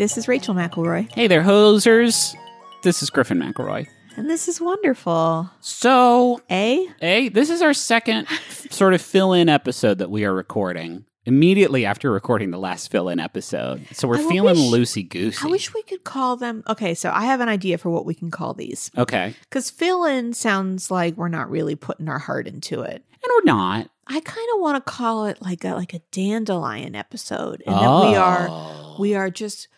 Hi, this is Rachel McElroy, Hey there, hosers. This is Griffin McElroy. and this is wonderful. So, Eh? hey, this is our second sort of fill in episode that we are recording immediately after recording the last fill in episode. So we're I feeling loosey goosey. I wish we could call them. Okay, so I have an idea for what we can call these. Okay. Because fill in sounds like we're not really putting our heart into it. And we're not. I kind of want to call it like a like a dandelion episode, and that we are Oh. we are just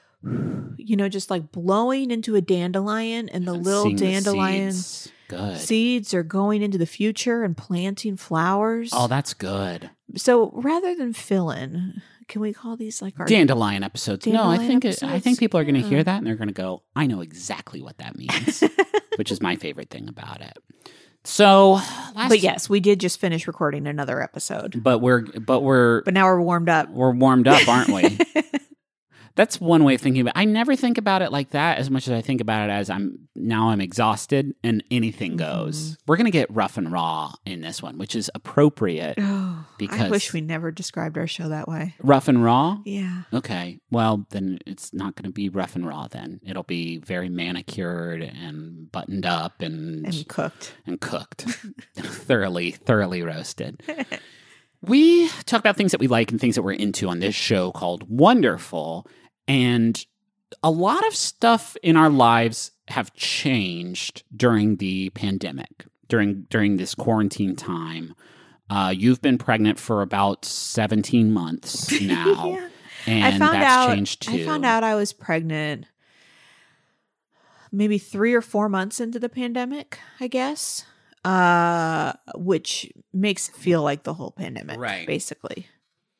you know just like blowing into a dandelion, and the little seeing dandelion seeds. Good. seeds are going into the future and planting flowers. Oh, that's good. so rather than fill in, can we call these like our Dandelion episodes. no, I think it, I episodes? think people are going to hear that and they're going to go, "I know exactly what that means," which is my favorite thing about it. So, last, But yes, we did just finish recording another episode. but we're but we're But now we're warmed up. we're warmed up, aren't we? That's one way of thinking about. it. I never think about it like that as much as I think about it as I'm now I'm exhausted and anything mm-hmm. goes. We're gonna get rough and raw in this one, which is appropriate. Oh, I wish we never described our show that way. Rough and raw. Yeah. Okay, well then it's not going to be rough and raw. Then it'll be very manicured and buttoned up and And cooked. and cooked, thoroughly, thoroughly roasted. We talk about things that we like and things that we're into on this show called Wonderful. And a lot of stuff in our lives have changed during the pandemic, during during this quarantine time. Uh, you've been pregnant for about 17 months now. Yeah. And I found that's out changed too. I found out I was pregnant maybe 3 or 4 months into the pandemic, I guess. Uh which makes it feel like the whole pandemic Right. basically.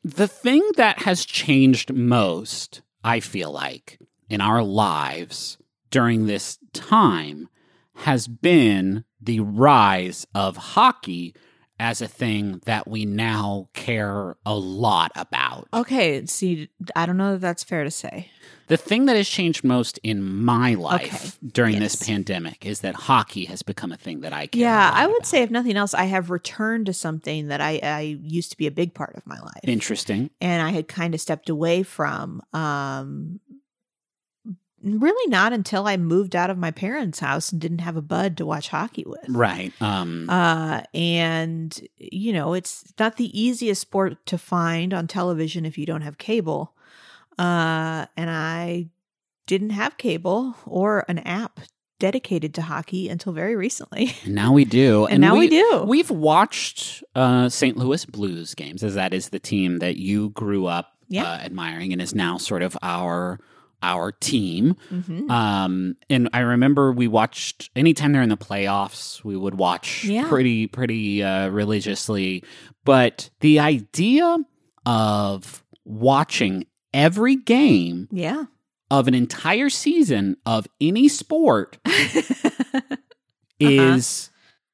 The thing that has changed most, I feel like, in our lives during this time has been the rise of hockey as a thing that we now care a lot about. Okay, see I don't know that that's fair to say. The thing that has changed most in my life during this pandemic is that hockey has become a thing that I care. Yeah, I would about. say if nothing else I have returned to something that I I used to be a big part of my life. interesting. and I had kind of stepped away from. Um, really not until I moved out of my parents' house and didn't have a bud to watch hockey with. Right. Um Uh, and you know, it's not the easiest sport to find on television if you don't have cable. Uh, and I didn't have cable or an app dedicated to hockey until very recently. and now we do. And now we do. We've watched uh, St. Louis Blues games, as that is the team that you grew up Yeah. uh, admiring, and is now sort of our our team. Mhm. Um, and I remember we watched anytime they're in the playoffs, we would watch Yeah. pretty pretty uh, religiously. But the idea of watching every game Yeah. of an entire season of any sport Uh-huh. is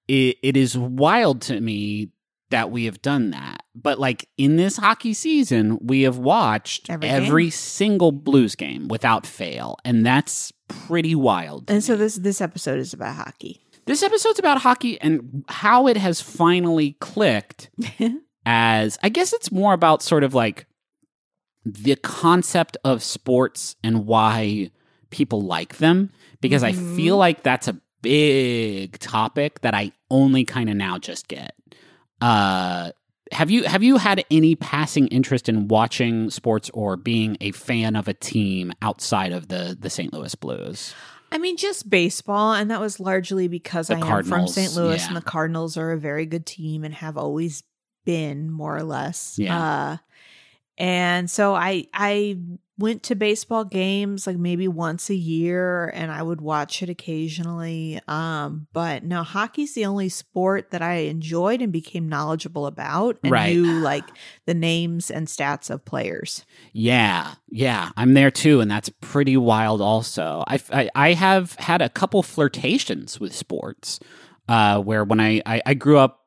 it, it is wild to me that we have done that. But like in this hockey season, we have watched Every every, single Blues game without fail, and that's pretty wild. and so me. this this episode is about hockey. this episode's about hockey and how it has finally clicked as I guess it's more about sort of like the concept of sports and why people like them because I Mhm. feel like that's a big topic that I only kind of now just get. Uh have you have you had any passing interest in watching sports or being a fan of a team outside of the the St. Louis Blues? I mean, just baseball, and that was largely because The I am from St. Louis, yeah. and the Cardinals are a very good team and have always been, more or less. Yeah. Uh, and so I I went to baseball games like maybe once a year, and I would watch it occasionally. Um, but no, hockey's the only sport that I enjoyed and became knowledgeable about, and Right. knew like the names and stats of players. Yeah, yeah, I'm there too, and that's pretty wild. Also, I I, I have had a couple flirtations with sports, uh, where when I I, I grew up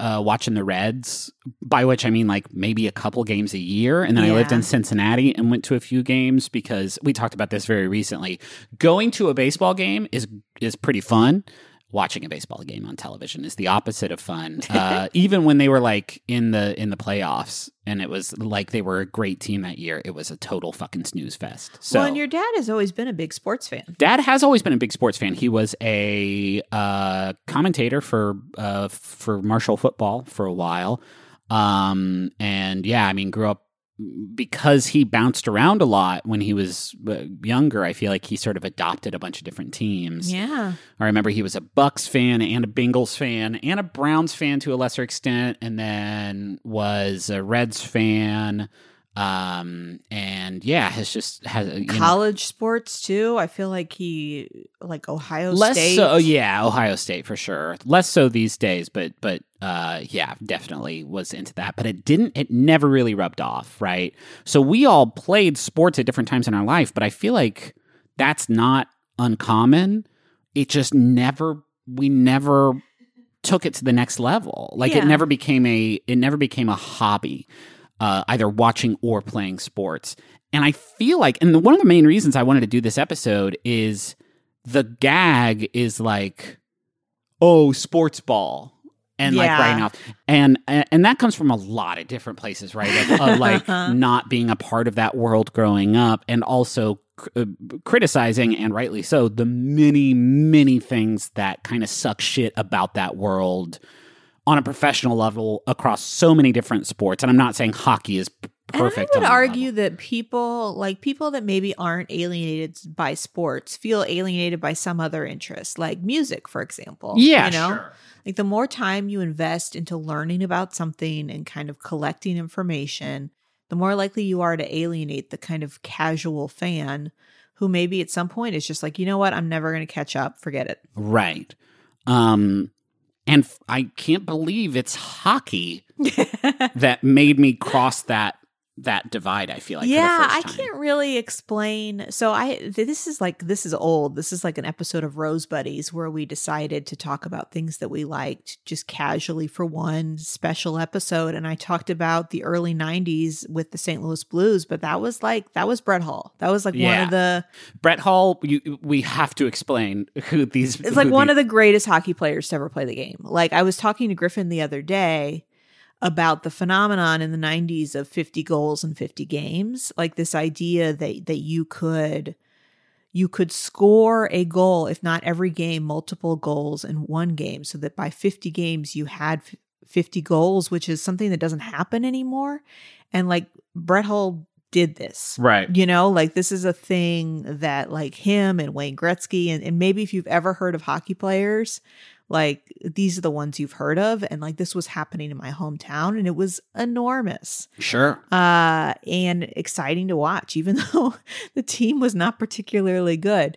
uh, watching the Reds, by which I mean like maybe a couple games a year, and then I lived in Cincinnati and went to a few games because we talked about this very recently. Going to a baseball game is is pretty fun. Watching a baseball game on television is the opposite of fun. Uh, even when they were like in the in the playoffs and it was like they were a great team that year, it was a total fucking snooze fest. So well, and your dad has always been a big sports fan. Dad has always been a big sports fan. He was a uh, commentator for uh, for Marshall football for a while, um, and yeah, I mean, grew up because he bounced around a lot when he was uh, younger, I feel like he sort of adopted a bunch of different teams. Yeah. I remember he was a Bucks fan and a Bengals fan and a Browns fan to a lesser extent, and then was a Reds fan. Um, and yeah, has just has college know, sports too. I feel like he like Ohio less State. So, oh yeah, Ohio State for sure. Less so these days, but but uh, yeah, definitely was into that. But it didn't. It never really rubbed off, right? So we all played sports at different times in our life, but I feel like that's not uncommon. It just never. We never took it to the next level. Like yeah. it never became a. It never became a hobby uh, either watching or playing sports. And I feel like, and one of the main reasons I wanted to do this episode is the gag is like, oh, sports ball. And yeah. like right now, and and that comes from a lot of different places, right? Of, of like not being a part of that world growing up, and also uh, criticizing and rightly so the many many things that kind of suck shit about that world on a professional level across so many different sports. And I'm not saying hockey is perfect. And I would argue level. that people like people that maybe aren't alienated by sports feel alienated by some other interest, like music, for example. Yeah, you know, sure. like the more time you invest into learning about something and kind of collecting information, the more likely you are to alienate the kind of casual fan who maybe at some point is just like, you know what, I'm never going to catch up. Forget it. Right. Um, and I can't believe it's hockey that made me cross that that divide i feel like yeah i can't really explain. So i this is like this is old. This is like an episode of rose buddies where we decided to talk about things that we liked just casually for one special episode. And i talked about the early 90s with the st louis blues but that was like that was Brett Hull. That was like yeah. one of the Brett Hull you, we have to explain who these it's like one of the greatest hockey players to ever play the game. Like i was talking to griffin the other day about the phenomenon in the 90s of 50 goals in 50 games like this idea that that you could you could score a goal if not every game multiple goals in one game so that by 50 games you had 50 goals which is something that doesn't happen anymore. And like Brett Hull did this. Right. You know like this is a thing that like him and Wayne Gretzky and, and maybe if you've ever heard of hockey players like these are the ones you've heard of and like this was happening in my hometown and it was enormous. Sure. Uh and exciting to watch even though the team was not particularly good.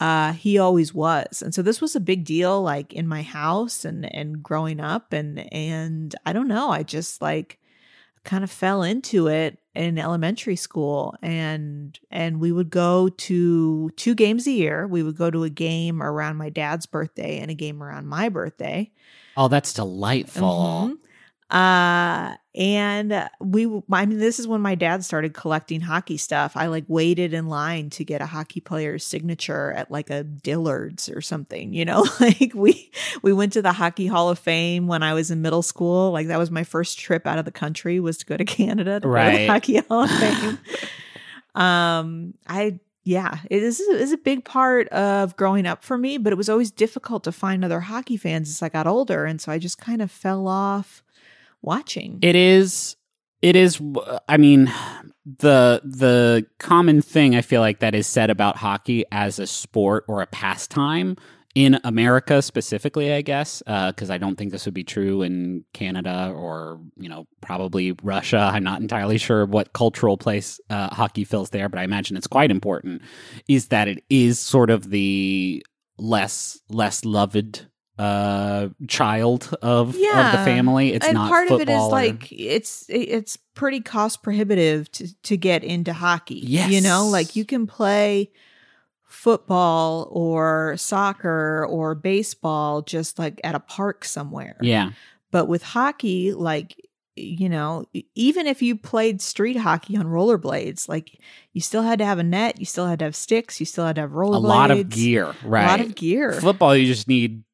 Uh he always was. And so this was a big deal like in my house and and growing up and and i don't know i just like kind of fell into it in elementary school and and we would go to two games a year. We would go to a game around my dad's birthday and a game around my birthday. Oh that's delightful. Mm-hmm. Uh, and we, I mean, this is when my dad started collecting hockey stuff. I like waited in line to get a hockey player's signature at like a Dillard's or something, you know, like we, we went to the Hockey Hall of Fame when I was in middle school. Like that was my first trip out of the country was to go to Canada to right. the Hockey Hall of Fame. um, I, yeah, it is, it is a big part of growing up for me, but it was always difficult to find other hockey fans as I got older. And so I just kind of fell off watching. It is it is I mean the the common thing I feel like that is said about hockey as a sport or a pastime in America specifically, I guess, because uh, I don't think this would be true in Canada or you know probably Russia. I'm not entirely sure what cultural place uh, hockey fills there, but I imagine it's quite important. Is that it is sort of the less less loved uh child of yeah. of the family. It's and not part of it is like it's it's pretty cost prohibitive to to get into hockey yes. you know? Like you can play football or soccer or baseball just like at a park somewhere. Yeah. But with hockey like you know even if you played street hockey on rollerblades like you still had to have a net you still had to have sticks you still had to have rollerblades a lot of gear right a lot of gear. Football you just need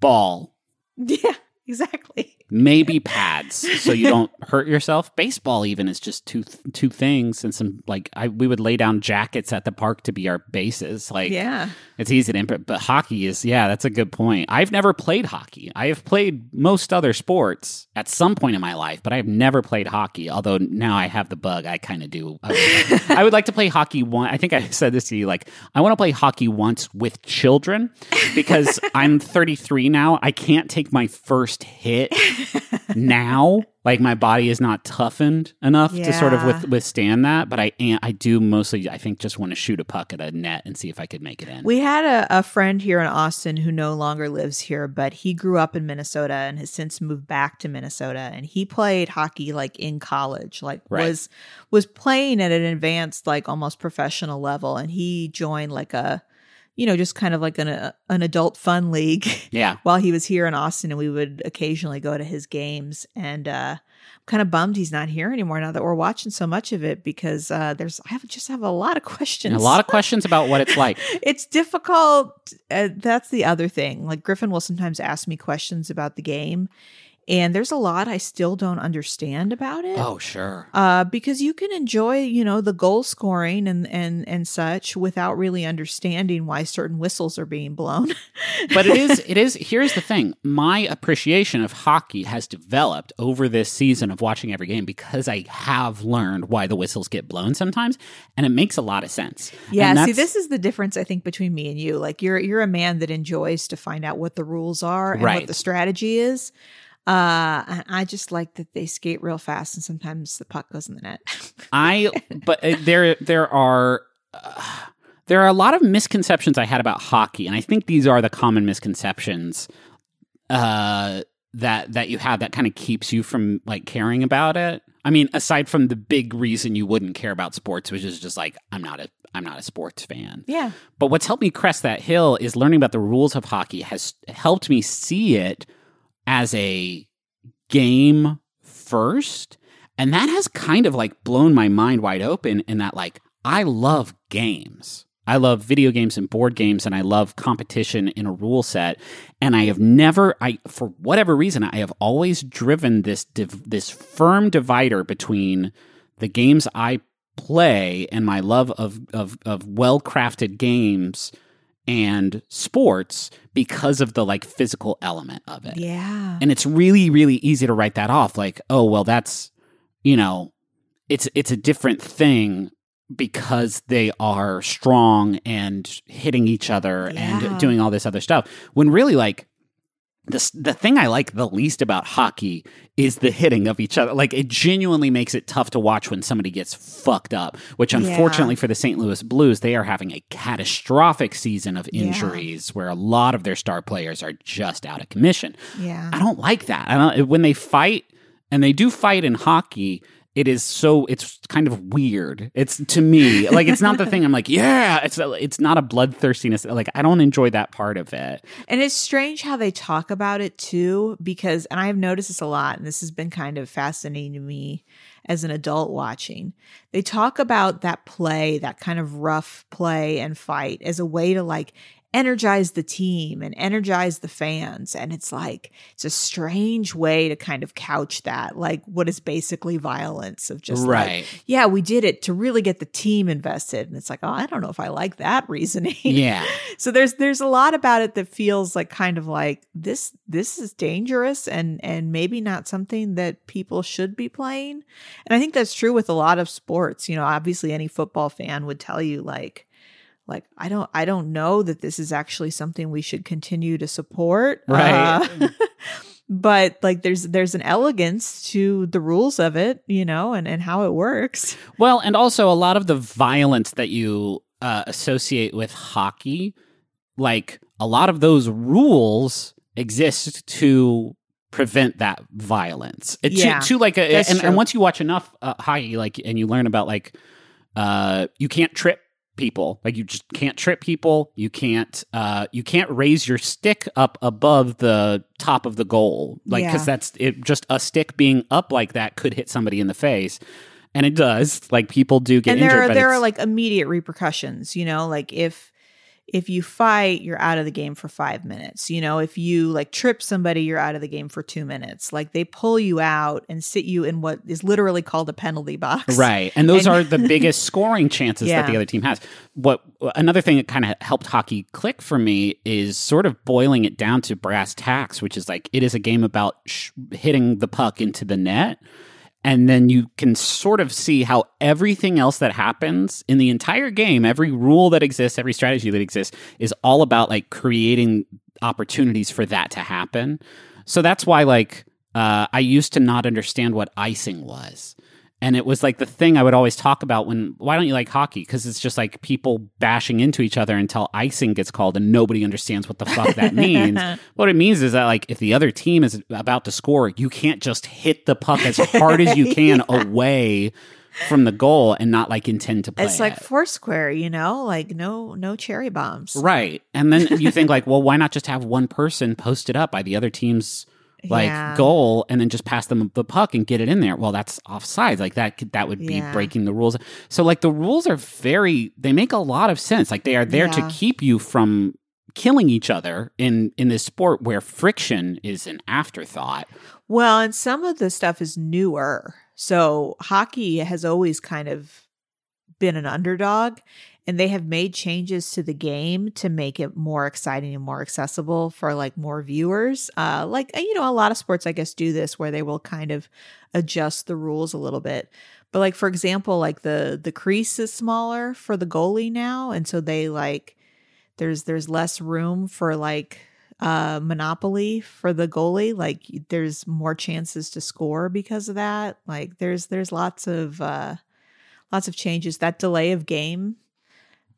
ball, Yeah, exactly. Maybe pads so you don't hurt yourself. Baseball even is just two two things and some like I we would lay down jackets at the park to be our bases. Like Yeah. it's easy to but, but hockey is yeah, that's a good point. I've never played hockey. I have played most other sports at some point in my life, but I have never played hockey. Although now I have the bug, I kind of do. I would, I would like to play hockey one. I think I said this to you like I want to play hockey once with children because I'm 33 now. I can't take my first hit now like my body is not toughened enough to sort of with, withstand that but i am, i do mostly i think just want to shoot a puck at a net and see if i could make it in We had a, a friend here in Austin who no longer lives here, but he grew up in Minnesota and has since moved back to Minnesota. And he played hockey like in college, like Right. was was playing at an advanced, like almost professional level. And he joined like a, you know, just kind of like an a, an adult fun league yeah while he was here in Austin, and we would occasionally go to his games. And uh, I'm kind of bummed he's not here anymore now that we're watching so much of it because uh, there's I have just have a lot of questions. and a lot of questions about what it's like it's difficult. Uh, that's the other thing. Like Griffin will sometimes ask me questions about the game, and there's a lot I still don't understand about it. oh sure Uh, because you can enjoy, you know, the goal scoring and and and such without really understanding why certain whistles are being blown. but it is it is here's the thing my appreciation of hockey has developed over this season of watching every game because i have learned why the whistles get blown sometimes and it makes a lot of sense Yeah, see, this is the difference I think between me and you. Like you're you're a man that enjoys to find out what the rules are and Right. what the strategy is. Uh, and I just like that they skate real fast and sometimes the puck goes in the net. I but uh, there there are uh, there are a lot of misconceptions I had about hockey, and I think these are the common misconceptions uh, that that you have that kind of keeps you from like caring about it. I mean, aside from the big reason you wouldn't care about sports, which is just like I'm not a I'm not a sports fan. yeah, But what's helped me crest that hill is learning about the rules of hockey has helped me see it as a game first. And that has kind of like blown my mind wide open in that, like, I love games. I love video games and board games, and I love competition in a rule set. And I have never, I for whatever reason, I have always driven this div- this firm divider between the games I play and my love of of, of well crafted games and sports because of the like physical element of it. yeah, And it's really, really easy to write that off like, oh well that's you know, it's it's a different thing because they are strong and hitting each other Yeah. and doing all this other stuff. When really like the the thing I like the least about hockey is the hitting of each other. Like it genuinely makes it tough to watch when somebody gets fucked up. Which Yeah. unfortunately for the St. Louis Blues, they are having a catastrophic season of Yeah. injuries where a lot of their star players are just out of commission. yeah. I don't like that. I don't when they fight and they do fight in hockey. It is so it's kind of weird. It's to me like it's not the thing I'm like yeah. It's it's not a bloodthirstiness. Like I don't enjoy that part of it. And it's strange how they talk about it too, because, and I've noticed this a lot, and this has been kind of fascinating to me as an adult watching. They talk about that play, that kind of rough play and fight as a way to like energize the team and energize the fans. And it's like, it's a strange way to kind of couch that, like what is basically violence of just like, right. yeah, we did it to really get the team invested. And it's like, oh, I don't know if I like that reasoning yeah. so there's there's a lot about it that feels like kind of like this this is dangerous and and maybe not something that people should be playing and i think that's true with a lot of sports you know obviously any football fan would tell you like like i don't i don't know that this is actually something we should continue to support Right. Uh, but like there's there's an elegance to the rules of it you know and and how it works Well, and also a lot of the violence that you uh, associate with hockey, like a lot of those rules exist to prevent that violence. It, Yeah, to, to like a, and, and once you watch enough uh, hockey, like, and you learn about like, uh, you can't trip people. Like you just can't trip people. You can't uh you can't raise your stick up above the top of the goal. Like because Yeah. that's it just a stick being up like that could hit somebody in the face. And it does. Like people do get and injured there are but there are like immediate repercussions you know? Like if if you fight, you're out of the game for five minutes. You know, if you like trip somebody, you're out of the game for two minutes. Like they pull you out and sit you in what is literally called a penalty box. Right. And those And- are the biggest scoring chances that the other team has. What another thing that kind of helped hockey click for me is sort of boiling it down to brass tacks, which is like it is a game about sh- hitting the puck into the net. And then you can sort of see how everything else that happens in the entire game, every rule that exists, every strategy that exists, is all about like creating opportunities for that to happen. So that's why, like, uh, I used to not understand what icing was. And it was like the thing I would always talk about when, why don't you like hockey? Because it's just like people bashing into each other until icing gets called and nobody understands what the fuck that means. what it means is that, like, if the other team is about to score, you can't just hit the puck as hard as you can away from the goal and not like intend to play. It's like it. Foursquare, you know, like no no cherry bombs. Right. And then you think like, well, why not just have one person posted up by the other team's like Yeah. goal and then just pass them the puck and get it in there? Well, that's offsides. Like that could, that would be Yeah. breaking the rules. So like the rules are very they make a lot of sense. Like they are there to keep you from killing each other in in this sport where friction is an afterthought. Well, and some of the stuff is newer. So hockey has always kind of been an underdog, and they have made changes to the game to make it more exciting and more accessible for like more viewers. Uh, like you know, a lot of sports I guess do this where they will kind of adjust the rules a little bit. But like for example, like the the crease is smaller for the goalie now, and so they like there's there's less room for like uh monopoly for the goalie like there's more chances to score because of that like there's there's lots of uh lots of changes that delay of game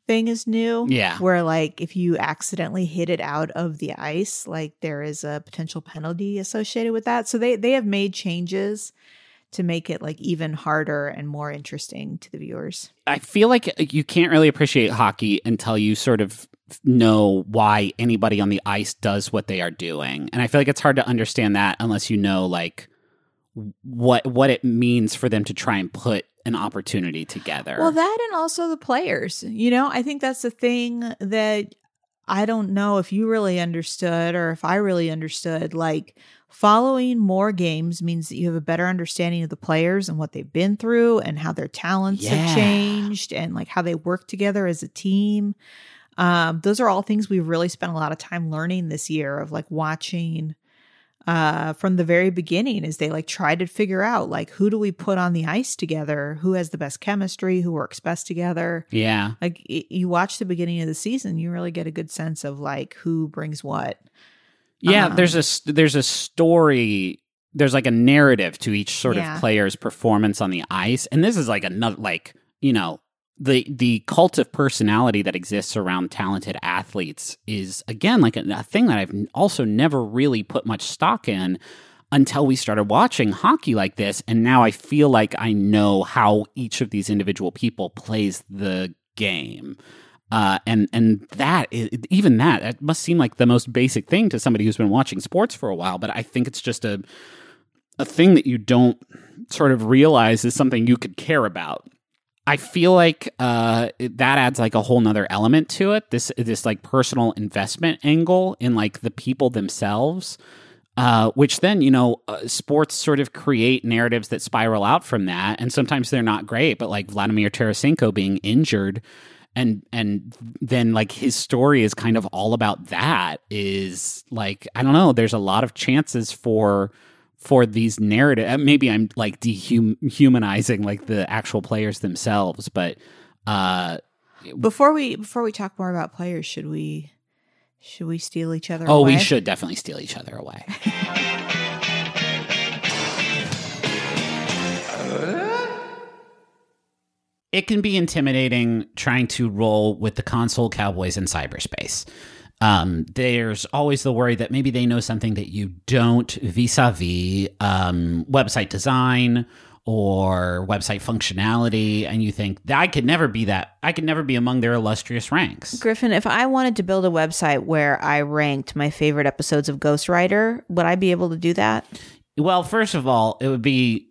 thing is new Yeah. where like if you accidentally hit it out of the ice like there is a potential penalty associated with that so they they have made changes to make it like even harder and more interesting to the viewers I feel like uh, you can't really appreciate hockey until you sort of know why anybody on the ice does what they are doing. And I feel like it's hard to understand that unless you know like what what it means for them to try and put an opportunity together. Well, that and also the players. You know, I think that's the thing that I don't know if you really understood or if I really understood. Like, following more games means that you have a better understanding of the players and what they've been through and how their talents Yeah. have changed and like how they work together as a team. Um, those are all things we've really spent a lot of time learning this year of like watching uh from the very beginning as they like try to figure out like who do we put on the ice together who has the best chemistry who works best together yeah. like y- you watch the beginning of the season you really get a good sense of like who brings what Yeah, Um, there's a there's a story. There's like a narrative to each sort Yeah. of player's performance on the ice, and this is like another like you know the the cult of personality that exists around talented athletes is again like a, a thing that I've also never really put much stock in until we started watching hockey like this, and now I feel like I know how each of these individual people plays the game. Uh, and and that is, even that that must seem like the most basic thing to somebody who's been watching sports for a while. But I think it's just a a thing that you don't sort of realize is something you could care about. I feel like uh, that adds like a whole nother element to it. This this like personal investment angle in like the people themselves. Uh, which then you know uh, sports sort of create narratives that spiral out from that and sometimes they're not great but like vladimir tarasenko being injured and and then like his story is kind of all about that is like i don't know there's a lot of chances for for these narrative uh, maybe i'm like dehumanizing like the actual players themselves but uh before we before we talk more about players should we should we steal each other oh away? we should definitely steal each other away it can be intimidating trying to roll with the console cowboys in cyberspace. Um, there's always the worry that maybe they know something that you don't vis-a-vis um, website design or website functionality, and you think that I could never be that. I could never be among their illustrious ranks. Griffin, if I wanted to build a website where I ranked my favorite episodes of Ghostwriter, would I be able to do that? Well, first of all, it would be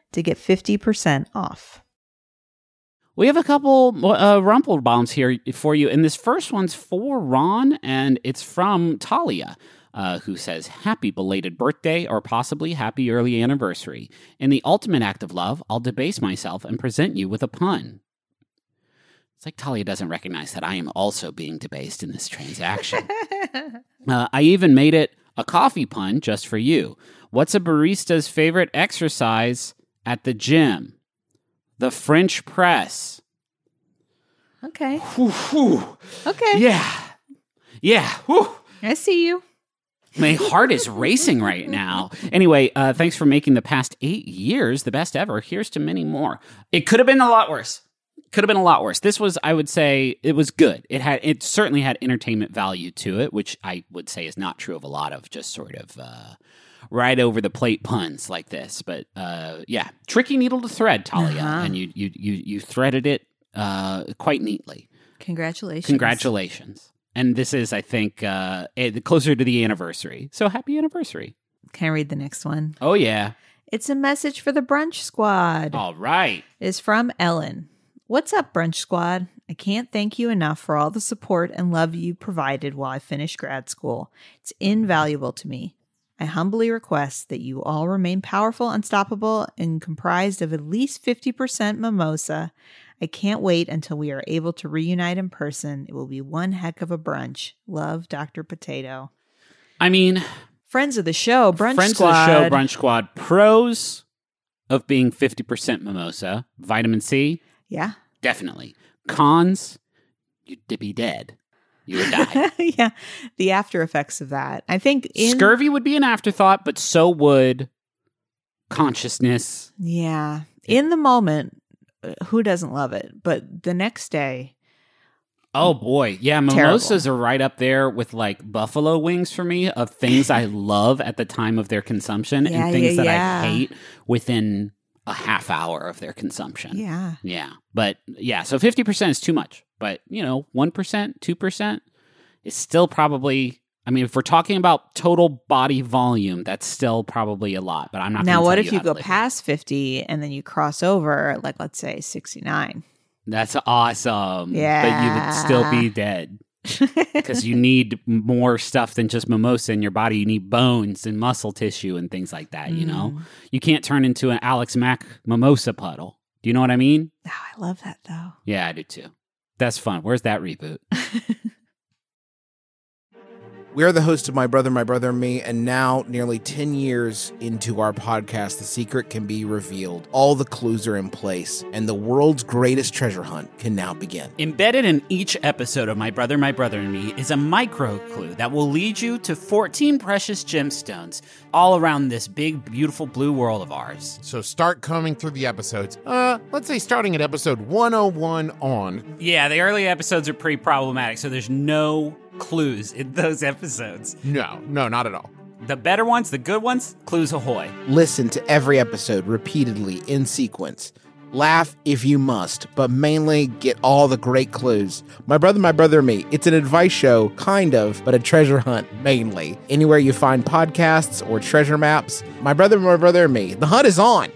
to get 50% off. We have a couple uh, Rumple bombs here for you, and this first one's for Ron, and it's from Talia. Uh, who says, Happy belated birthday or possibly happy early anniversary. In the ultimate act of love, I'll debase myself and present you with a pun. It's like Talia doesn't recognize that I am also being debased in this transaction. Uh, I even made it a coffee pun just for you. What's a barista's favorite exercise at the gym? The French press. Okay. Whew, whew. Okay. Yeah. Yeah. Whew. I see you. My heart is racing right now. Anyway, uh, thanks for making the past eight years the best ever. Here's to many more. It could have been a lot worse. Could have been a lot worse. This was, I would say, it was good. It had, it certainly had entertainment value to it, which I would say is not true of a lot of just sort of uh, right over the plate puns like this. But uh, yeah, tricky needle to thread, Talia, Uh-huh. and you you you you threaded it uh, quite neatly. Congratulations. Congratulations. And this is, I think, uh, eh, closer to the anniversary. So happy anniversary. Can I read the next one? Oh, yeah. It's a message for the brunch squad. All right. is from Ellen. What's up, Brunch Squad? I can't thank you enough for all the support and love you provided while I finished grad school. It's invaluable to me. I humbly request that you all remain powerful, unstoppable, and comprised of at least 50% mimosa. I can't wait until we are able to reunite in person. It will be one heck of a brunch. Love, Dr. Potato. I mean, Friends of the show, Brunch friends Squad. of the show, Brunch Squad. Pros of being 50% mimosa, vitamin C, Yeah. definitely. Cons, you'd be dead. You would die. yeah. The after effects of that. I think in Scurvy would be an afterthought, but so would consciousness. Yeah. In the moment, uh, who doesn't love it? But the next day, Oh boy, yeah, mimosas are right up there with like buffalo wings for me of things I love at the time of their consumption Yeah, and things yeah, that yeah. I hate within a half hour of their consumption. yeah. Yeah. But yeah, so 50% is too much. But, you know, 1%, 2% is still probably I mean, if we're talking about total body volume, that's still probably a lot, but I'm not Now, what if you to go live past 50 and then you cross over, like, let's say 69? That's awesome. Yeah. But you would still be dead. because you need more stuff than just mimosa in your body. You need bones and muscle tissue and things like that. You know, Mm. you can't turn into an Alex Mack mimosa puddle. Do you know what I mean? Oh, I love that, though. Yeah, I do too. That's fun. Where's that reboot? We are the host of My Brother, My Brother and Me, and now, nearly 10 years into our podcast, the secret can be revealed. All the clues are in place, and the world's greatest treasure hunt can now begin. Embedded in each episode of My Brother, My Brother and Me is a micro clue that will lead you to 14 precious gemstones all around this big, beautiful blue world of ours. So start coming through the episodes. Uh, let's say starting at episode 101 on. Yeah, the early episodes are pretty problematic, so there's no clues in those episodes. No, no, not at all. The better ones, the good ones, clues ahoy. Listen to every episode repeatedly in sequence. Laugh if you must, but mainly get all the great clues. My Brother, My Brother and Me, it's an advice show, kind of, but a treasure hunt mainly. Anywhere you find podcasts or treasure maps, My Brother, My Brother and Me, the hunt is on.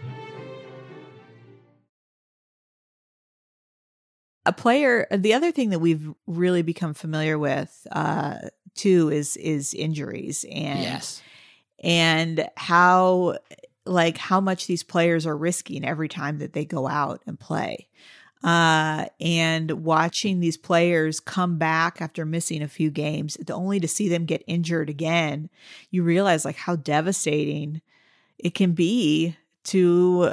A player the other thing that we've really become familiar with uh too is is injuries and Yes. and how like how much these players are risking every time that they go out and play uh and watching these players come back after missing a few games only to see them get injured again you realize like how devastating it can be to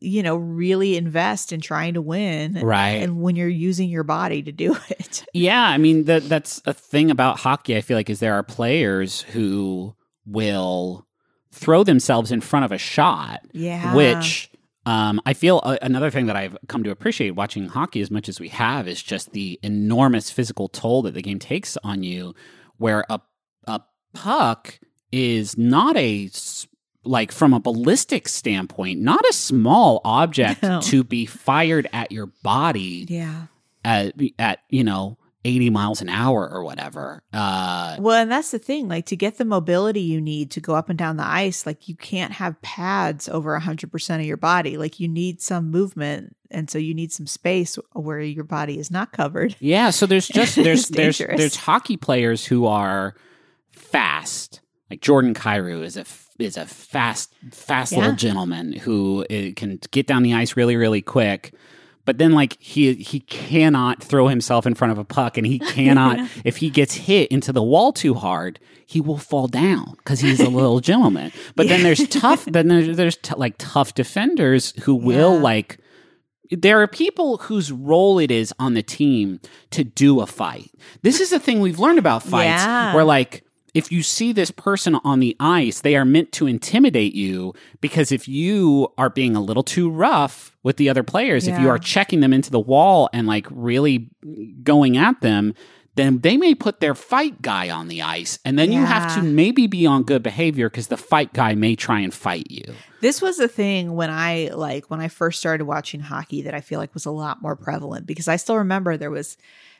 you know really invest in trying to win Right. and when you're using your body to do it Yeah, I mean that that's a thing about hockey. I feel like is there are players who will throw themselves in front of a shot, yeah which um, I feel uh, another thing that I've come to appreciate watching hockey as much as we have is just the enormous physical toll that the game takes on you. Where a a puck is not a s- like from a ballistic standpoint, not a small object No. to be fired at your body yeah at at you know 80 miles an hour or whatever uh Well, and that's the thing. Like to get the mobility you need to go up and down the ice, like you can't have pads over 100% of your body. Like you need some movement. And so you need some space where your body is not covered. yeah so there's just there's there's there's hockey players who are fast like Jordan Kyrou is a is a fast fast Yeah. little gentleman who uh, can get down the ice really really quick but then like he he cannot throw himself in front of a puck and he cannot if he gets hit into the wall too hard he will fall down because he's a little gentleman but then there's tough then there's, there's t- like tough defenders who will Yeah. like there are people whose role it is on the team to do a fight. This is the thing we've learned about fights Yeah. where like if you see this person on the ice, they are meant to intimidate you because if you are being a little too rough with the other players, if you are checking them into the wall and like really going at them, then they may put their fight guy on the ice and then you have to maybe be on good behavior because the fight guy may try and fight you. This was a thing when I like when I first started watching hockey that I feel like was a lot more prevalent because I still remember there was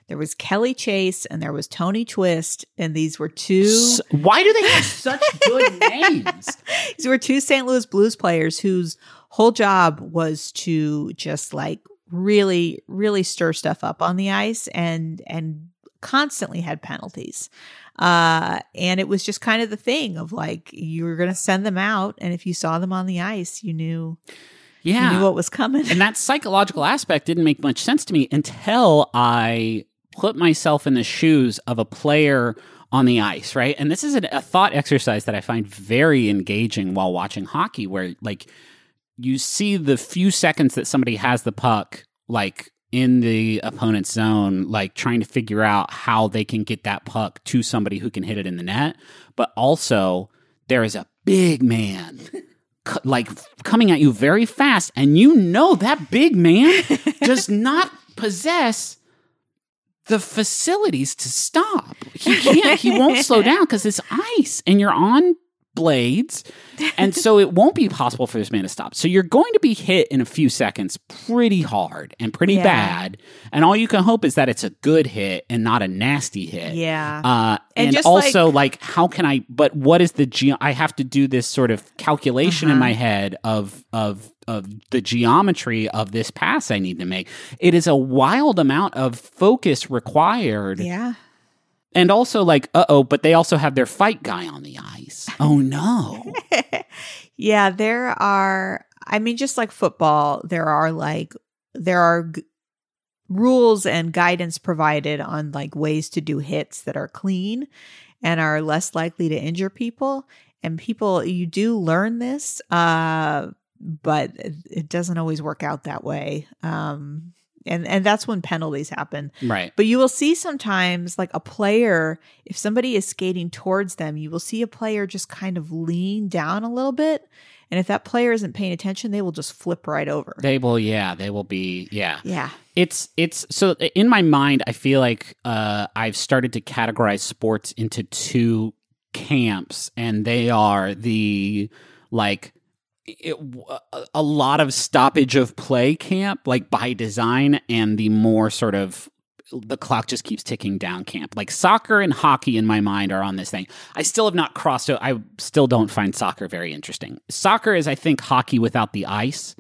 there was Kelly Chase and there was Tony Twist and these were two why do they have such good names? These were two St. Louis Blues players whose whole job was to just like really, really stir stuff up on the ice and and constantly had penalties. Uh, and it was just kind of the thing of like you were going to send them out, and if you saw them on the ice, you knew Yeah. you knew what was coming. and that psychological aspect didn't make much sense to me until I put myself in the shoes of a player on the ice, right? And this is a, a thought exercise that I find very engaging while watching hockey, where like you see the few seconds that somebody has the puck, like in the opponent's zone, like trying to figure out how they can get that puck to somebody who can hit it in the net. But also, there is a big man c- like coming at you very fast and you know that big man does not possess the facilities to stop he can't he won't slow down because it's ice and you're on blades and so it won't be possible for this man to stop so you're going to be hit in a few seconds pretty hard and pretty Yeah. bad and all you can hope is that it's a good hit and not a nasty hit yeah. uh, And and, also, like, how can I? But what is the ge? I have to do this sort of calculation in Uh-huh. my head of of of the geometry of this pass I need to make. It is a wild amount of focus required, yeah. And also like, uh oh, but they also have their fight guy on the ice. Oh no! yeah, there are, I mean, just like football, there are like, there are g- rules and guidance provided on like ways to do hits that are clean. and are less likely to injure people. And people, you do learn this, uh, but it doesn't always work out that way. Um, and and that's when penalties happen. Right. But you will see sometimes like a player, if somebody is skating towards them, you will see a player just kind of lean down a little bit. And if that player isn't paying attention, they will just flip right over. They will, yeah, they will be, yeah. yeah. It's it's so in my mind, I feel like uh, I've started to categorize sports into two camps, and they are the like it, uh, a- a lot of stoppage of play camp, like by design, and the more sort of the clock just keeps ticking down camp. Like soccer and hockey in my mind are on this thing. I still have not crossed I still don't find soccer very interesting. Soccer is I think hockey without the ice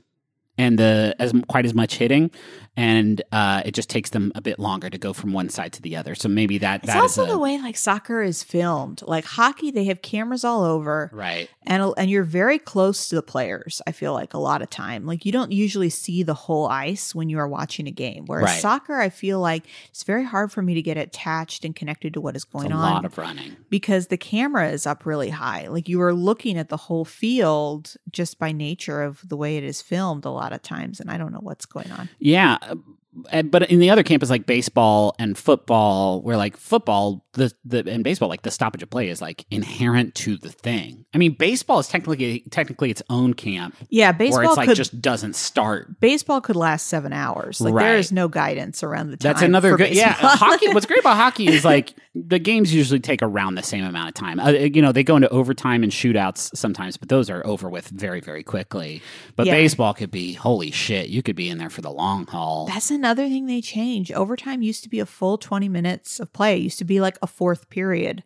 and the as quite as much hitting and uh, it just takes them a bit longer to go from one side to the other. So maybe that It's that is also a, the way like soccer is filmed. Like hockey, they have cameras all over. right. and and you're very close to the players i feel like a lot of time like you don't usually see the whole ice when you are watching a game whereas Right. soccer i feel like it's very hard for me to get attached and connected to what is going a on lot of running. because the camera is up really high like you are looking at the whole field just by nature of the way it is filmed a lot of times and i don't know what's going on Yeah. Uh, and- But in the other camp is like baseball and football, where like football, the the and baseball, like the stoppage of play is like inherent to the thing. I mean, baseball is technically technically its own camp, yeah where baseball it's like could just doesn't start. baseball could last seven hours like Right. there is no guidance around the time That's another good. Yeah, hockey. What's great about hockey is like the games usually take around the same amount of time. Uh, you know, they go into overtime and shootouts sometimes, but those are over with very very quickly. But Yeah. baseball could be holy shit. You could be in there for the long haul. That's another thing they changed. Overtime used to be a full 20 minutes of play. It used to be like a fourth period.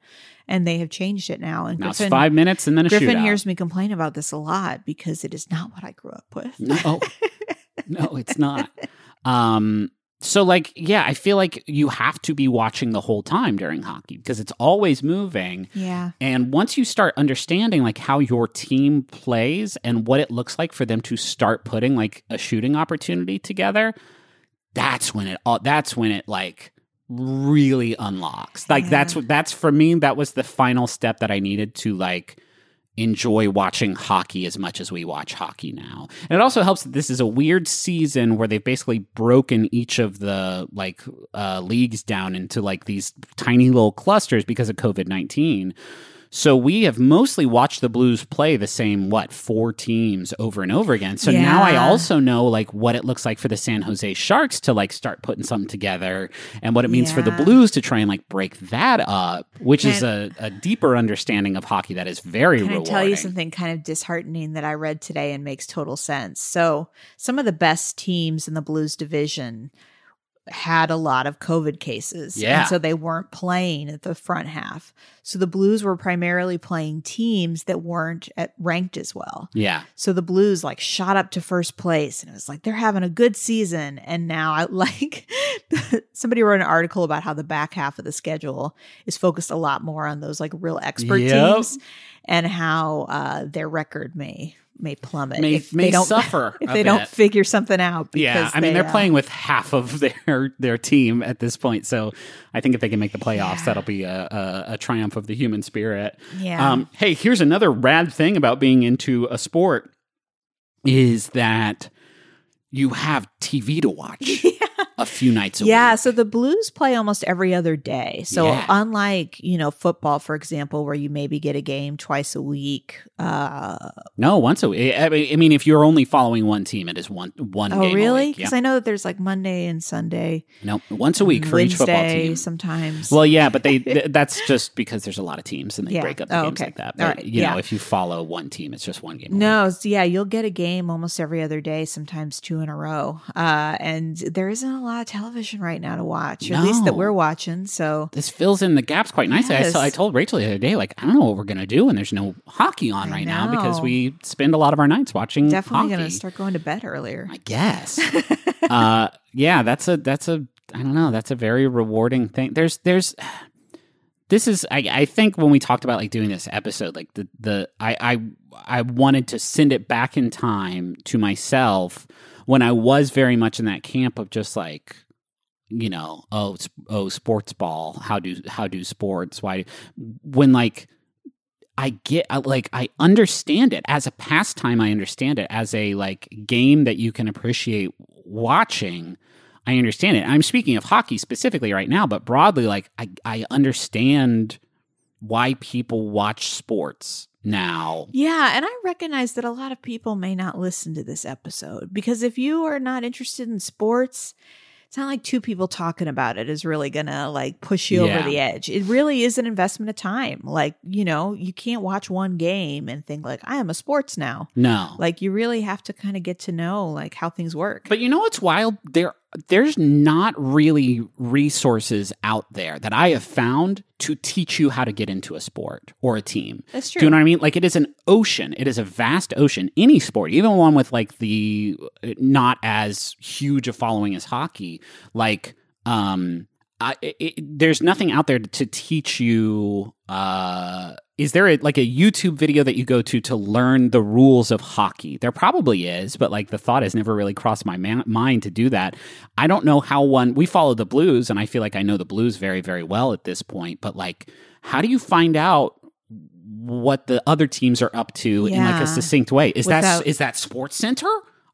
And they have changed it now. And now it's five minutes and then a Griffin shootout. hears me complain about this a lot because it is not what I grew up with. No, no, it's not. Um, so like, yeah, I feel like you have to be watching the whole time during hockey because it's always moving. Yeah. And once you start understanding like how your team plays and what it looks like for them to start putting like a shooting opportunity together, that's when it all that's when it like really unlocks. Like Yeah. that's what that's for me that was the final step that I needed to like enjoy watching hockey as much as we watch hockey now. And it also helps that this is a weird season where they've basically broken each of the like uh, leagues down into like these tiny little clusters because of COVID 19. So we have mostly watched the Blues play the same what four teams over and over again. So now I also know like what it looks like for the San Jose Sharks to like start putting something together and what it means for the Blues to try and like break that up, which is a, a deeper understanding of hockey that is very Can rewarding. I tell you something kind of disheartening that I read today and makes total sense? So, some of the best teams in the Blues division had a lot of COVID cases. Yeah. And so they weren't playing at the front half. So the Blues were primarily playing teams that weren't at, ranked as well. Yeah. So the Blues like shot up to first place and it was like they're having a good season. And now I like somebody wrote an article about how the back half of the schedule is focused a lot more on those like real expert Yep. teams and how uh, their record may may plummet May- if may they don't suffer if they don't figure something out. Yeah, I mean they, they're uh, playing with half of their their team at this point, so I think if they can make the playoffs, Yeah. that'll be a, a, a triumph of the human spirit. Yeah. Um, hey, here's another rad thing about being into a sport is that you have TV to watch a few nights a Yeah, week. Yeah, so the Blues play almost every other day. So Yeah. unlike, you know, football for example where you maybe get a game twice a week, uh No, once a week. I mean, if you're only following one team, it is one one Oh, really? Because Yeah. I know that there's like Monday and Sunday, No, once a week for each football team. sometimes. Well, yeah, but they th- that's just because there's a lot of teams and they Yeah. break up the Oh, games okay. like that. But right. you know, if you follow one team, it's just one game. no, it's- yeah, you'll get a game almost every other day, sometimes two in a row. Uh, and there isn't a lot of television right now to watch, or at least that we're watching. So This fills in the gaps quite nicely. I, saw, I told Rachel the other day, like, I don't know what we're gonna do, when there's no hockey on I right now because we spend a lot of our nights watching definitely hockey. to start going to bed earlier. I guess. uh, yeah, that's a that's a I don't know. That's a very rewarding thing. There's there's this is I, I think when we talked about like doing this episode, like the the I I I wanted to send it back in time to myself when I was very much in that camp of just like you know, oh, oh, sports ball. How do how do sports? Why when like I get like I understand it as a pastime. I understand it as a like game that you can appreciate watching. I understand it. I'm speaking of hockey specifically right now, but broadly, like I I understand why people watch sports now. Yeah, and I recognize that a lot of people may not listen to this episode because if you are not interested in sports, it's not like two people talking about it is really gonna like push you Yeah. over the edge. It really is an investment of time. Like, you know, you can't watch one game and think like I am a sports now. No, Like you really have to kind of get to know like how things work. But you know what's wild? There there's not really resources out there that I have found to teach you how to get into a sport or a team. That's true. Do you know what I mean? Like it is an ocean. It is a vast ocean. Any sport, even one with like the uh, not as huge a following as hockey, like um I, it, there's nothing out there to teach you. Uh, is there a, like a YouTube video that you go to to learn the rules of hockey? There probably is, but like the thought has never really crossed my ma- mind to do that. I don't know how one. We follow the Blues, and I feel like I know the Blues very, very well at this point. But like, how do you find out? what the other teams are up to in like a succinct way is that Without- is that sports center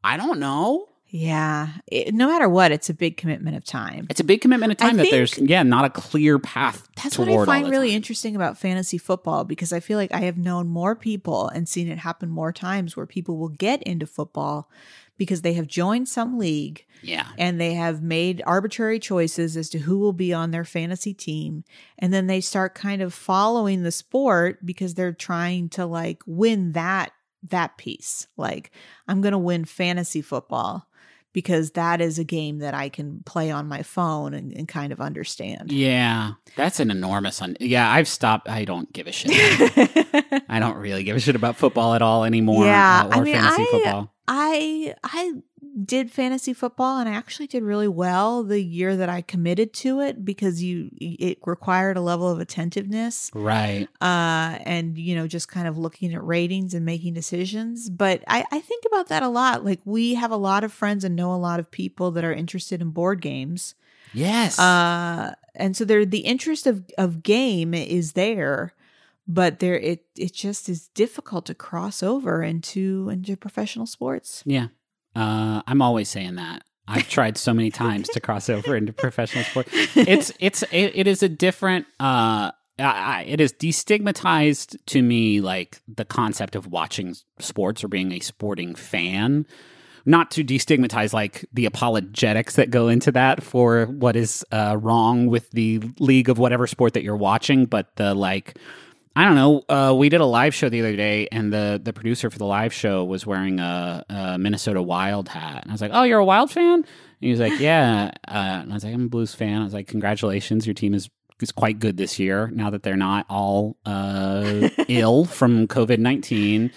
i don't know yeah. It, no matter what, it's a big commitment of time. it's a big commitment of I time that there's yeah not a clear path That's what I find really time. interesting about fantasy football because I feel like I have known more people and seen it happen more times where people will get into football because they have joined some league yeah and they have made arbitrary choices as to who will be on their fantasy team and then they start kind of following the sport because they're trying to like win that that piece like i'm going to win fantasy football because that is a game that i can play on my phone and, and kind of understand. Yeah. That's an enormous un- yeah i've stopped i don't give a shit i don't really give a shit about football at all anymore Yeah, uh, I or mean, fantasy I- football. I I did fantasy football and I actually did really well the year that I committed to it because you it required a level of attentiveness right. uh and you know just kind of looking at ratings and making decisions. But I I think about that a lot. Like we have a lot of friends and know a lot of people that are interested in board games. Yes. Uh and so there the interest of of game is there but there it it just is difficult to cross over into into professional sports. Yeah. Uh, I'm always saying that. I've tried so many times to cross over into professional sport. It's it's it, it is a different uh I, I, it is destigmatized to me like the concept of watching sports or being a sporting fan. Not to destigmatize like the apologetics that go into that for what is uh, wrong with the league of whatever sport that you're watching, but the like I don't know. Uh, we did a live show the other day, and the the producer for the live show was wearing a, a Minnesota Wild hat. And I was like, "Oh, you're a Wild fan?" And he was like, "Yeah." Uh, and I was like, "I'm a Blues fan." I was like, "Congratulations, your team is is quite good this year. Now that they're not all uh, ill from COVID nineteen."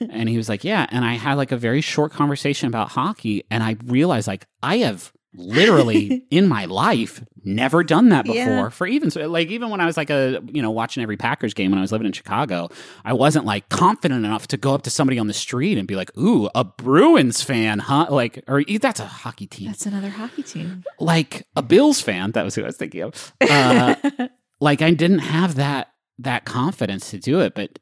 And he was like, "Yeah." And I had like a very short conversation about hockey, and I realized like I have literally in my life never done that before Yeah. for even so like even when I was like a you know watching every Packers game when I was living in Chicago I wasn't like confident enough to go up to somebody on the street and be like ooh a Bruins fan huh like or that's a hockey team That's another hockey team. like a Bills fan that was who I was thinking of uh, like I didn't have that that confidence to do it but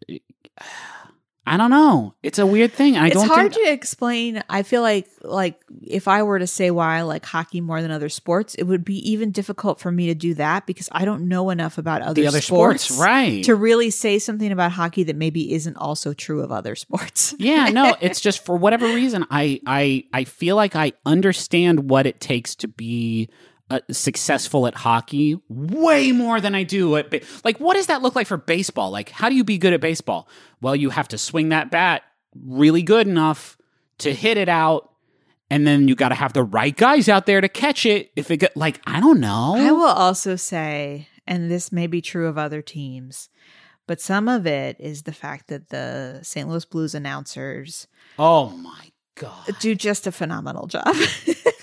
I don't know it's a weird thing I it's don't hard think to explain. I feel like like if I were to say why I like hockey more than other sports, it would be even difficult for me to do that because I don't know enough about other, the other sports, right to really say something about hockey that maybe isn't also true of other sports. yeah no it's just for whatever reason i i i feel like i understand what it takes to be uh, successful at hockey way more than i do at ba- like what does that look like for baseball like how do you be good at baseball well you have to swing that bat really good enough to hit it out and then you got to have the right guys out there to catch it if it get like i don't know I will also say, and this may be true of other teams, but some of it is the fact that the St. Louis Blues announcers oh my god do just a phenomenal job.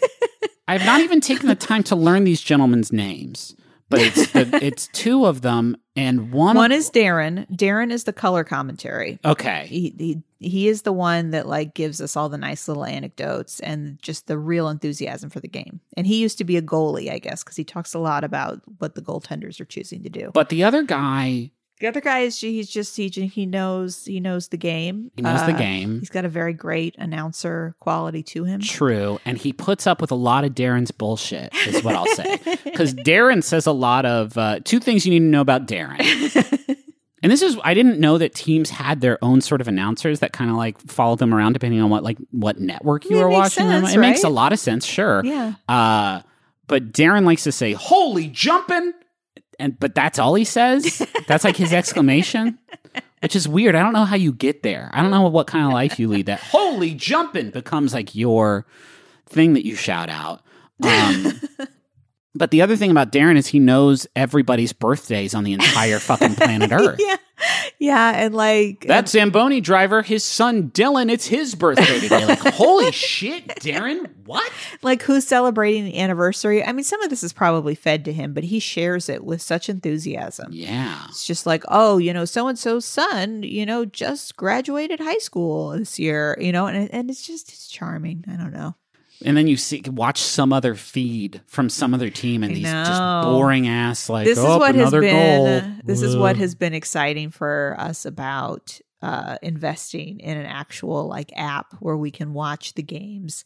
I've not even taken the time to learn these gentlemen's names, but it's the, it's two of them, and one One of- is Darren. Darren is the color commentary. okay. He, he he is the one that like gives us all the nice little anecdotes and just the real enthusiasm for the game. And he used to be a goalie, I guess, because he talks a lot about what the goaltenders are choosing to do. But the other guy, the other guy is he's just he he knows he knows the game. he knows the Uh, game. He's got a very great announcer quality to him. True. And he puts up with a lot of Darren's bullshit, is what I'll say. Because Darren says a lot of uh, two things you need to know about Darren. And this is I didn't know that teams had their own sort of announcers that kind of like followed them around depending on what like what network you It were watching them. sense, It makes a lot of sense, sure. yeah. Uh but Darren likes to say, "Holy jumping!" And but that's all he says. That's like his exclamation, which is weird. I don't know how you get there. I don't know what kind of life you lead. That "Holy jumping" becomes like your thing that you shout out. Um, but the other thing about Darren is he knows everybody's birthdays on the entire fucking planet Earth. yeah. Yeah. And like That Zamboni driver, his son Dylan, it's his birthday today. Like, holy shit, Darren, what? like who's celebrating the anniversary. I mean, some of this is probably fed to him, but he shares it with such enthusiasm. Yeah. It's just like, oh, you know, so and so's son, you know, just graduated high school this year, you know, and and it's just it's charming. I don't know. And then you see watch some other feed from some other team and these just boring ass like this oh, is what has been goal. uh, this is what has been exciting for us about uh, investing in an actual like app where we can watch the games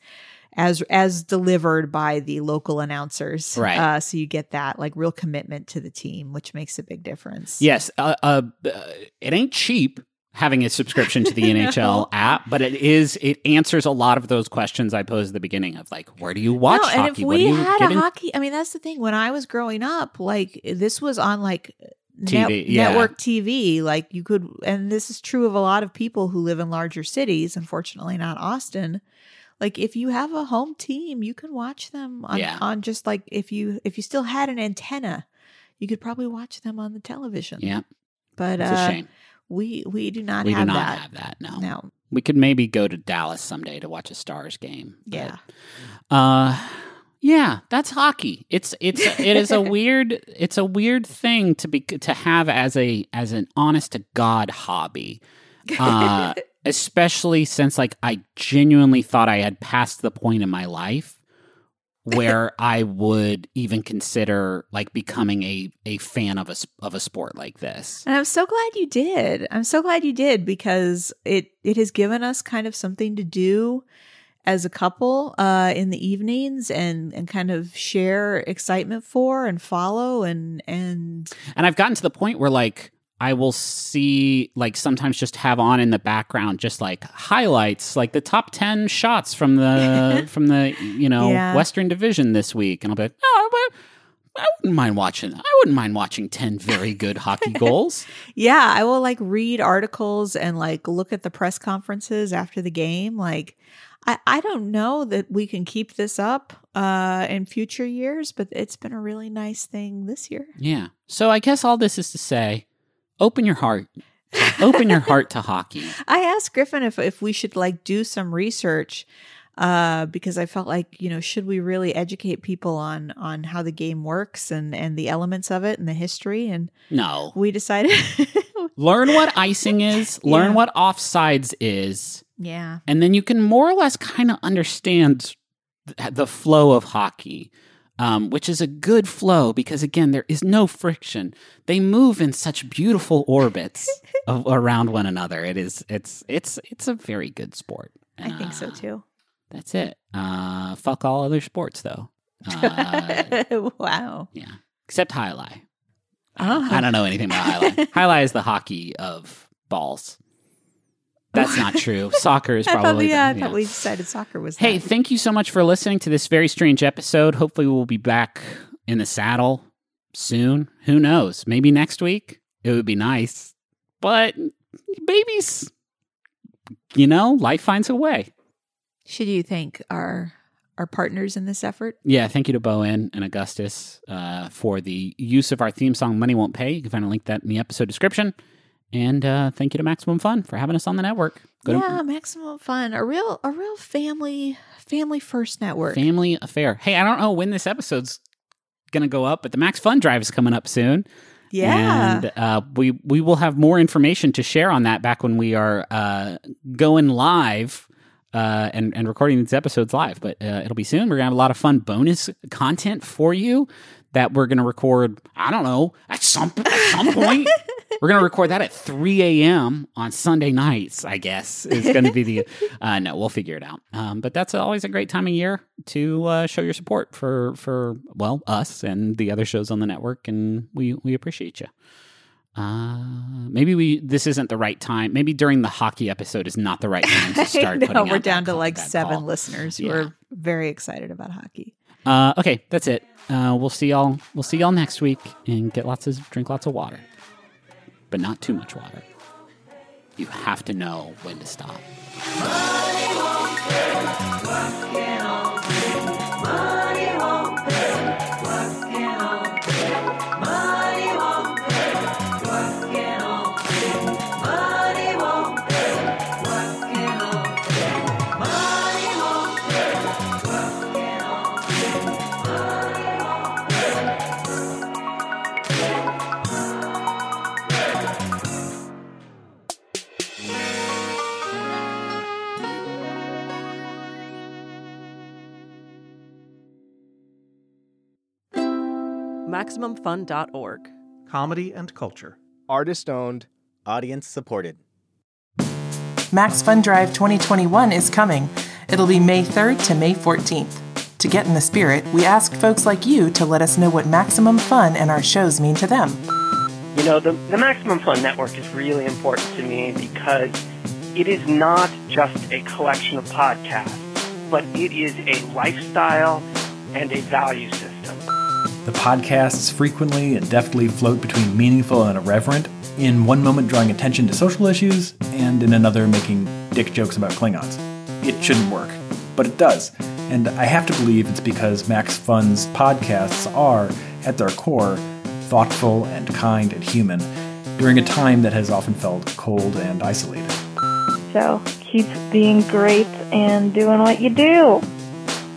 as as delivered by the local announcers. Right. Uh, so you get that like real commitment to the team, which makes a big difference. Yes, uh, uh, uh, it ain't cheap having a subscription to the NHL app, but it is. It answers a lot of those questions I posed at the beginning of like, where do you watch no, and hockey? if what we you had a in- hockey, I mean, that's the thing. When I was growing up, like this was on like net- yeah. network TV. Like you could, and this is true of a lot of people who live in larger cities. Unfortunately, not Austin. Like if you have a home team, you can watch them on, Yeah. on just like if you if you still had an antenna, you could probably watch them on the television. Yeah, but it's uh, a shame. We we do not We have do not that. have that. No. No, we could maybe go to Dallas someday to watch a Stars game. but- yeah. Uh yeah, that's hockey. It's it's it is a weird it's a weird thing to be to have as a as an honest to god hobby. Uh especially since like I genuinely thought I had passed the point in my life where I would even consider like becoming a a fan of a of a sport like this. And I'm so glad you did. I'm so glad you did because it it has given us kind of something to do as a couple uh in the evenings and and kind of share excitement for and follow and and And I've gotten to the point where like I will see like sometimes just have on in the background just like highlights, like the top ten shots from the from the you know Yeah. Western Division this week, and I'll be like, oh, I wouldn't mind watching. I wouldn't mind watching ten very good hockey goals. yeah, I will like read articles and like look at the press conferences after the game like I, I don't know that we can keep this up uh, in future years, but it's been a really nice thing this year. Yeah. So I guess all this is to say, open your heart, open your heart to hockey. I asked Griffin if if we should like do some research uh because I felt like, you know, should we really educate people on on how the game works and and the elements of it and the history and No, we decided learn what icing is, learn what offsides is. Yeah. and then you can more or less kind of understand th- the flow of hockey um, which is a good flow because again there is no friction. They move in such beautiful orbits of, around one another. It is it's it's it's a very good sport. I think so Uh, too. that's it. Uh, fuck all other sports though. Uh, wow. yeah. Except highlight Oh. i don't know anything about highlight highlight is the hockey of balls that's not true soccer is I thought, probably yeah, I the- thought we decided soccer was Hey, that. thank you so much for listening to this very strange episode. Hopefully, we'll be back in the saddle soon. Who knows? Maybe next week. It would be nice. But babies, you know, life finds a way. should you thank our our partners in this effort? Yeah, thank you to bo en and Augustus uh, for the use of our theme song, Money Won't Pay. You can find a link to that in the episode description. And uh, thank you to Maximum Fun for having us on the network. Go to yeah, maximum fun. A real a real family family first network. Family Affair. Hey, I don't know when this episode's going to go up, but the Max Fun Drive is coming up soon. Yeah. And uh, we we will have more information to share on that back when we are uh, going live uh, and and recording these episodes live. But uh, it'll be soon. We're gonna have a lot of fun bonus content for you that we're gonna record. I don't know at some at some point. we're gonna record that at 3 a.m. on Sunday nights. I guess is going to be the. Uh, no, we'll figure it out. Um, but that's always a great time of year to uh, show your support for for well us and the other shows on the network, and we we appreciate you. Uh, maybe we this isn't the right time. Maybe during the hockey episode is not the right time to start. no, we're down to call- like seven call. listeners who Yeah. are very excited about hockey. Uh, okay, that's it. Uh, we'll see y'all. We'll see y'all next week, and get lots of drink lots of water, but not too much water. You have to know when to stop. MaximumFun.org. Comedy and culture. Artist owned, audience supported. Max Fun Drive 2021 is coming. It'll be May 3rd to May 14th. To get in the spirit, we asked folks like you to let us know what maximum fun and our shows mean to them. You know, the, the Maximum Fun Network is really important to me because it is not just a collection of podcasts, but it is a lifestyle and a value system. The podcasts frequently and deftly float between meaningful and irreverent, in one moment drawing attention to social issues, and in another making dick jokes about Klingons. It shouldn't work, but it does. And I have to believe it's because Max Fun's podcasts are, at their core, thoughtful and kind and human, during a time that has often felt cold and isolated. So keep being great and doing what you do.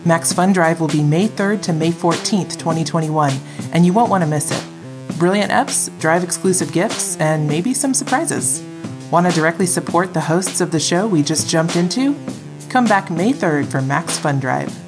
Max Fun Drive will be May 3rd to May 14th, 2021, and you won't want to miss it. Brilliant EPs, drive exclusive gifts, and maybe some surprises. Want to directly support the hosts of the show we just jumped into? Come back May 3rd for Max Fun Drive.